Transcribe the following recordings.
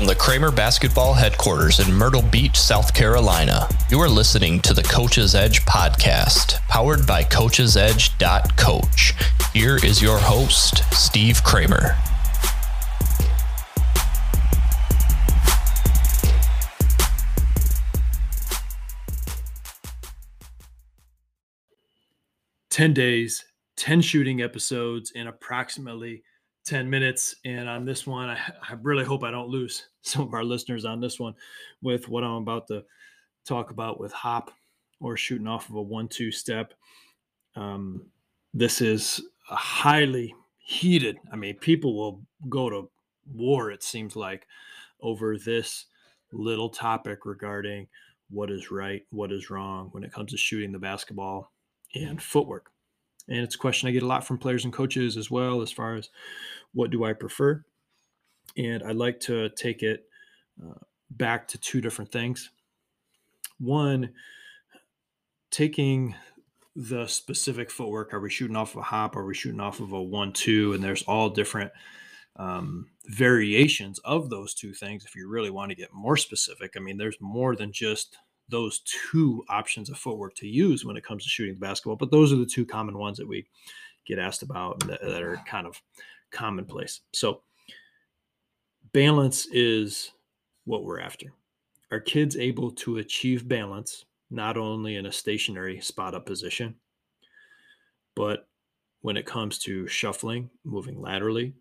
From the Cramer Basketball Headquarters in Myrtle Beach, South Carolina, you are listening to the Coach's Edge podcast, powered by CoachsEdge.coach. Here is your host, Steve Cramer. Ten days, ten shooting episodes in approximately 10 minutes. And on this one, I, I, really hope I don't lose some of our listeners on this one with what I'm about to talk about with hop or shooting off of a one two step. Um, this is a highly heated, I mean, people will go to war, it seems like, over this little topic regarding what is right, what is wrong when it comes to shooting the basketball and footwork. And it's a question I get a lot from players and coaches as well, as far as what do I prefer. And I'd like to take it uh, back to two different things. One, taking the specific footwork. Are we shooting off of a hop? Are we shooting off of a one two? And there's all different um, variations of those two things. If you really want to get more specific, I mean, there's more than just those two options of footwork to use when it comes to shooting the basketball. But those are the two common ones that we get asked about that, that are kind of commonplace. So, balance is what we're after. Are kids able to achieve balance not only in a stationary spot up position, but when it comes to shuffling, moving laterally,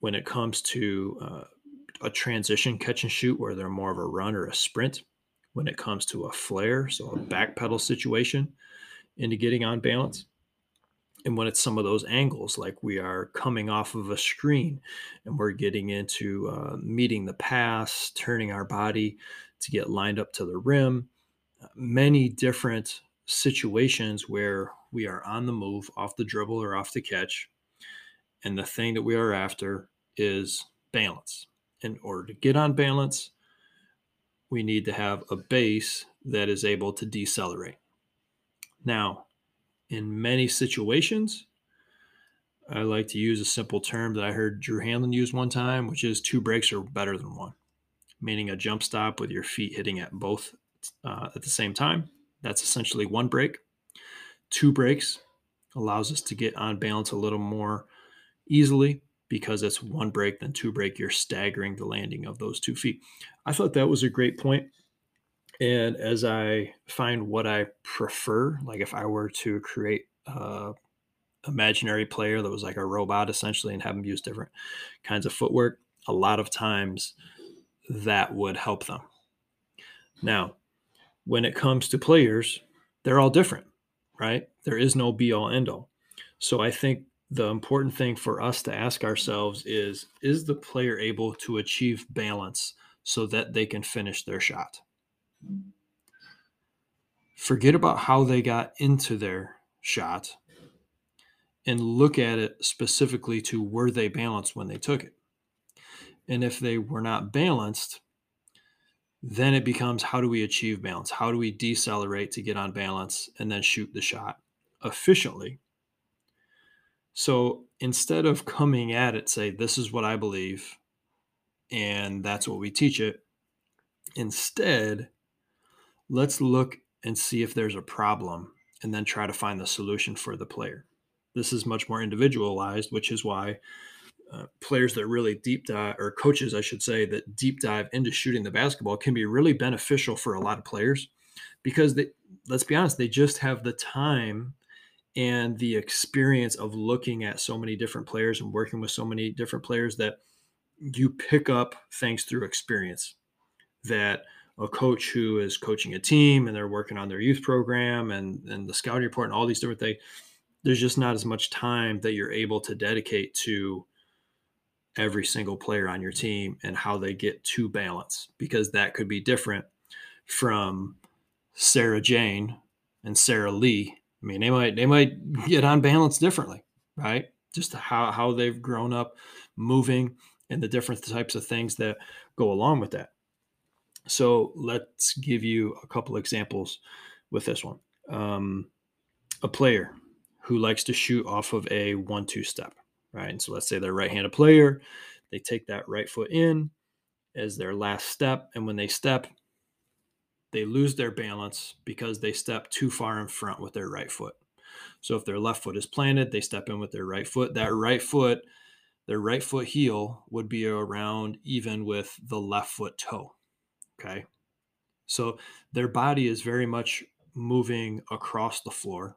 when it comes to uh, a transition catch and shoot where they're more of a run or a sprint, when it comes to a flare, so a back pedal situation into getting on balance. And when it's some of those angles, like we are coming off of a screen and we're getting into uh, meeting the pass, turning our body to get lined up to the rim, many different situations where we are on the move, off the dribble or off the catch. And the thing that we are after is balance. In order to get on balance, we need to have a base that is able to decelerate. Now, in many situations, I like to use a simple term that I heard Drew Hanlen use one time, which is two breaks are better than one, meaning a jump stop with your feet hitting at both uh, at the same time. That's essentially one break. Two breaks allows us to get on balance a little more easily because it's one break, then two break, you're staggering the landing of those two feet. I thought that was a great point. And as I find what I prefer, like if I were to create a imaginary player that was like a robot essentially and have them use different kinds of footwork, a lot of times that would help them. Now, when it comes to players, they're all different, right? There is no be all end all. So I think the important thing for us to ask ourselves is is the player able to achieve balance so that they can finish their shot? Forget about how they got into their shot and look at it specifically to were they balanced when they took it. And if they were not balanced then it becomes how do we achieve balance? How do we decelerate to get on balance and then shoot the shot efficiently so instead of coming at it, say, this is what I believe, and that's what we teach it, instead, let's look and see if there's a problem and then try to find the solution for the player. This is much more individualized, which is why uh, players that really deep dive, or coaches, I should say, that deep dive into shooting the basketball can be really beneficial for a lot of players because they, let's be honest, they just have the time and the experience of looking at so many different players and working with so many different players that you pick up things through experience. That a coach who is coaching a team and they're working on their youth program and, and the scouting report and all these different things there's just not as much time that you're able to dedicate to every single player on your team and how they get to balance because that could be different from Sarah Jane and Sarah Lee I mean, they might they might get on balance differently, right? Just how how they've grown up moving and the different types of things that go along with that. So let's give you a couple examples with this one. Um, a player who likes to shoot off of a one-two step, right? And so let's say they're right-handed player, they take that right foot in, as their last step. And when they step, they lose their balance because they step too far in front with their right foot. So if their left foot is planted, they step in with their right foot. That right foot, their right foot heel would be around even with the left foot toe. Okay. So their body is very much moving across the floor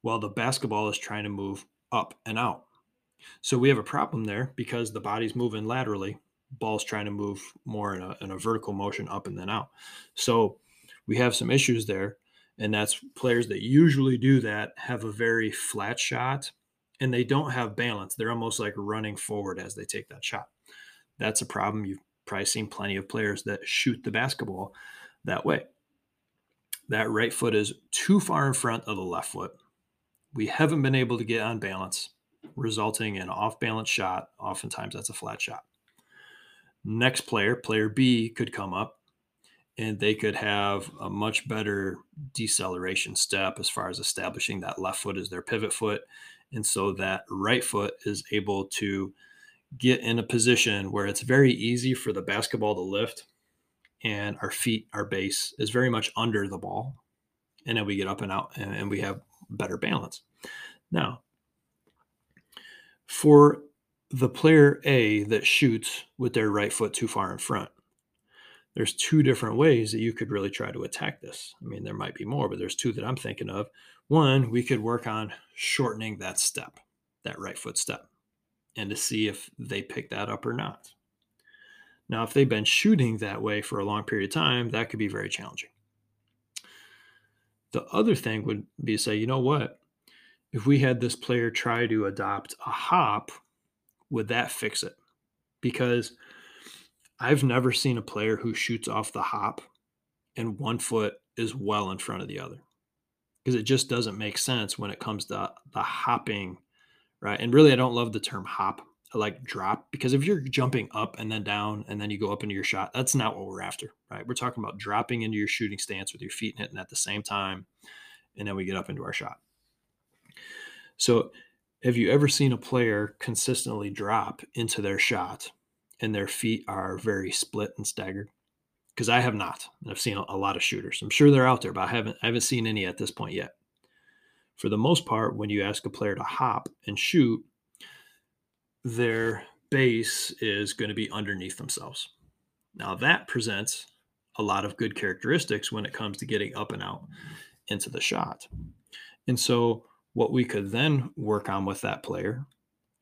while the basketball is trying to move up and out. So we have a problem there because the body's moving laterally, ball's trying to move more in a, in a vertical motion up and then out. So we have some issues there. And that's players that usually do that have a very flat shot and they don't have balance. They're almost like running forward as they take that shot. That's a problem. You've probably seen plenty of players that shoot the basketball that way. That right foot is too far in front of the left foot. We haven't been able to get on balance, resulting in off balance shot. Oftentimes that's a flat shot. Next player, player B, could come up and they could have a much better deceleration step as far as establishing that left foot as their pivot foot. And so that right foot is able to get in a position where it's very easy for the basketball to lift and our feet, our base is very much under the ball. And then we get up and out and, and we have better balance. Now, for the player A that shoots with their right foot too far in front, there's two different ways that you could really try to attack this. I mean, there might be more, but there's two that I'm thinking of. One, we could work on shortening that step, that right foot step, and to see if they pick that up or not. Now, if they've been shooting that way for a long period of time, that could be very challenging. The other thing would be say, you know what? If we had this player try to adopt a hop, would that fix it? Because I've never seen a player who shoots off the hop and one foot is well in front of the other because it just doesn't make sense when it comes to the hopping, right? And really, I don't love the term hop I like drop because if you're jumping up and then down and then you go up into your shot, that's not what we're after, right? We're talking about dropping into your shooting stance with your feet hitting at the same time, and then we get up into our shot. So, have you ever seen a player consistently drop into their shot and their feet are very split and staggered? Because I have not. I've seen a lot of shooters. I'm sure they're out there, but I haven't I haven't seen any at this point yet. For the most part, when you ask a player to hop and shoot, their base is going to be underneath themselves. Now, that presents a lot of good characteristics when it comes to getting up and out into the shot. And so, what we could then work on with that player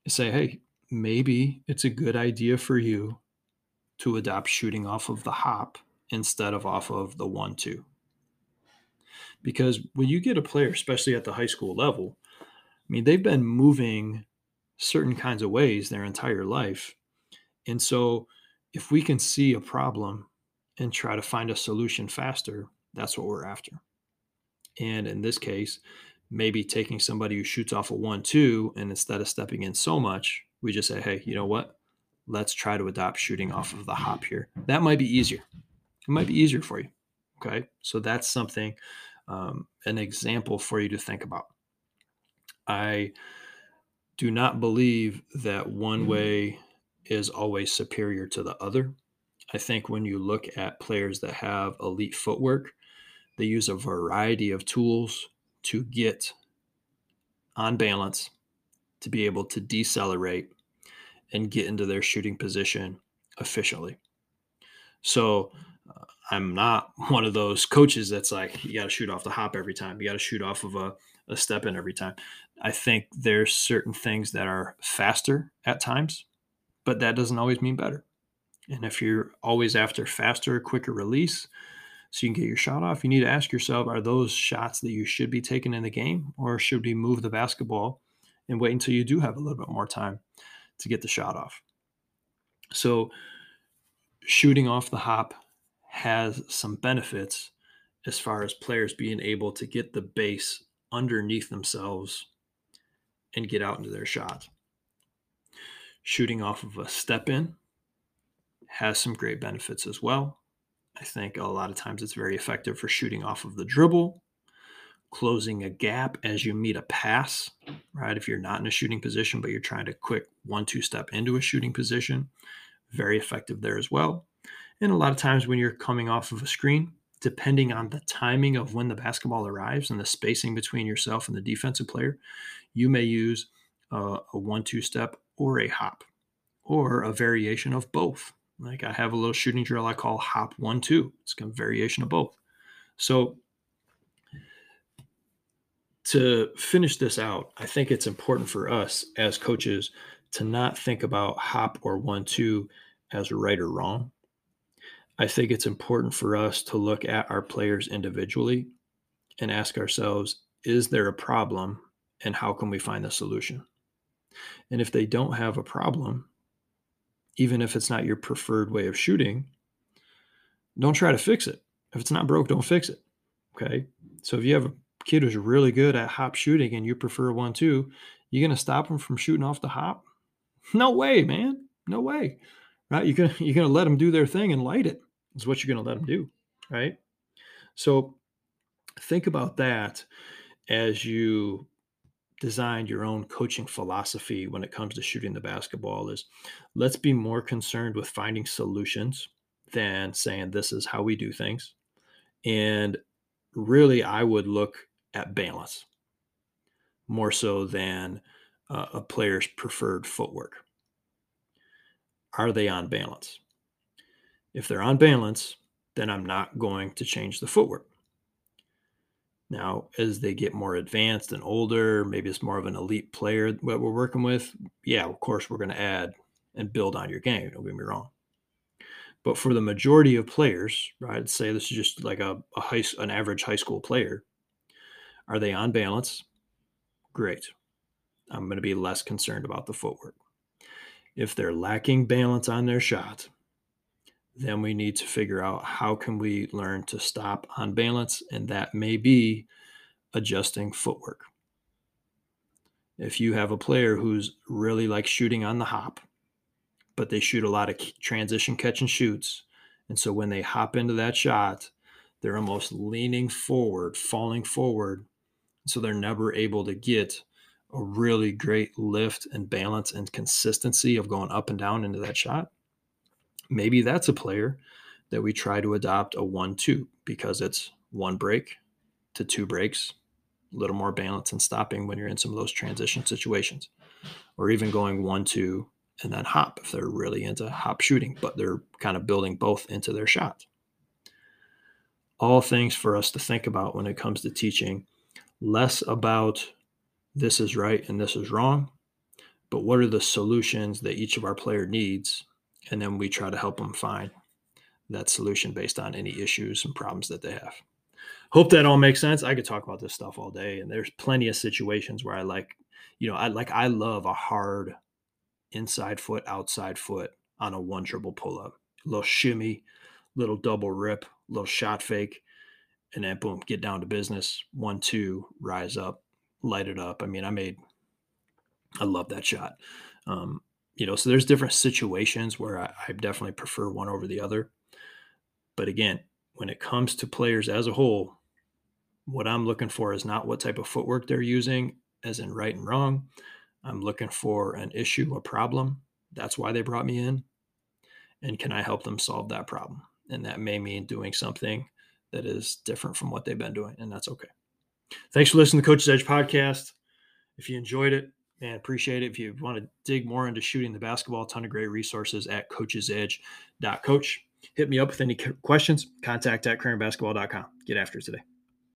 is say, hey, maybe it's a good idea for you to adopt shooting off of the hop instead of off of the one two. Because when you get a player, especially at the high school level, I mean, they've been moving certain kinds of ways their entire life. And so, if we can see a problem and try to find a solution faster, that's what we're after. And in this case, maybe taking somebody who shoots off a one, two, and instead of stepping in so much, we just say, hey, you know what? Let's try to adopt shooting off of the hop here. That might be easier. It might be easier for you. Okay. So that's something, um, an example for you to think about. I do not believe that one mm-hmm. way is always superior to the other. I think when you look at players that have elite footwork, they use a variety of tools to get on balance, to be able to decelerate and get into their shooting position efficiently. So uh, I'm not one of those coaches that's like, you got to shoot off the hop every time. You got to shoot off of a, a step in every time. I think there's certain things that are faster at times, but that doesn't always mean better. And if you're always after faster, quicker release, so you can get your shot off, you need to ask yourself are those shots that you should be taking in the game, or should we move the basketball and wait until you do have a little bit more time to get the shot off? So, shooting off the hop has some benefits as far as players being able to get the base underneath themselves and get out into their shot. Shooting off of a step in has some great benefits as well. I think a lot of times it's very effective for shooting off of the dribble, closing a gap as you meet a pass, right? If you're not in a shooting position, but you're trying to quick one, two step into a shooting position, very effective there as well. And a lot of times when you're coming off of a screen, depending on the timing of when the basketball arrives and the spacing between yourself and the defensive player, you may use a, a one two step or a hop or a variation of both. Like I have a little shooting drill I call hop one two. It's a variation of both. So to finish this out, I think it's important for us as coaches to not think about hop or one two as right or wrong. I think it's important for us to look at our players individually and ask ourselves is there a problem and how can we find a solution? And if they don't have a problem, even if it's not your preferred way of shooting, don't try to fix it. If it's not broke, don't fix it. Okay. So if you have a kid who's really good at hop shooting and you prefer one two, you're gonna stop them from shooting off the hop? No way, man. No way. Right? You're gonna you're gonna let them do their thing and light it. Is what you're gonna let them do. Right. So think about that as you design your own coaching philosophy when it comes to shooting the basketball is let's be more concerned with finding solutions than saying this is how we do things. And really i would look at balance more so than uh, a player's preferred footwork. Are they on balance? If they're on balance then i'm not going to change the footwork now, as they get more advanced and older, maybe it's more of an elite player that we're working with. Yeah, of course, we're going to add and build on your game. Don't get me wrong. But for the majority of players, right, I'd say this is just like a, a high, an average high school player. Are they on balance? Great. I'm going to be less concerned about the footwork. If they're lacking balance on their shot, then we need to figure out how can we learn to stop on balance and that may be adjusting footwork. If you have a player who's really like shooting on the hop but they shoot a lot of transition catch and shoots and so when they hop into that shot they're almost leaning forward falling forward so they're never able to get a really great lift and balance and consistency of going up and down into that shot maybe that's a player that we try to adopt a one two because it's one break to two breaks, a little more balance and stopping when you're in some of those transition situations, or even going one two and then hop if they're really into hop shooting, but they're kind of building both into their shot. All things for us to think about when it comes to teaching, less about this is right and this is wrong, but what are the solutions that each of our player needs and then we try to help them find that solution based on any issues and problems that they have. Hope that all makes sense. I could talk about this stuff all day, and there's plenty of situations where I like, you know, I like I love a hard inside foot, outside foot on a one triple pull up, little shimmy, little double rip, little shot fake, and then boom, get down to business. One, two, rise up, light it up. I mean, I made, I love that shot. Um, you know, so there's different situations where I, I definitely prefer one over the other. But again, when it comes to players as a whole, what I'm looking for is not what type of footwork they're using, as in right and wrong. I'm looking for an issue, a problem. That's why they brought me in. And can I help them solve that problem? And that may mean doing something that is different from what they've been doing. And that's okay. Thanks for listening to Coach's Edge podcast. If you enjoyed it, Man, appreciate it. If you want to dig more into shooting the basketball, a ton of great resources at coachsedge.coach. Hit me up with any questions. Contact at cramerbasketball.com. Get after it today.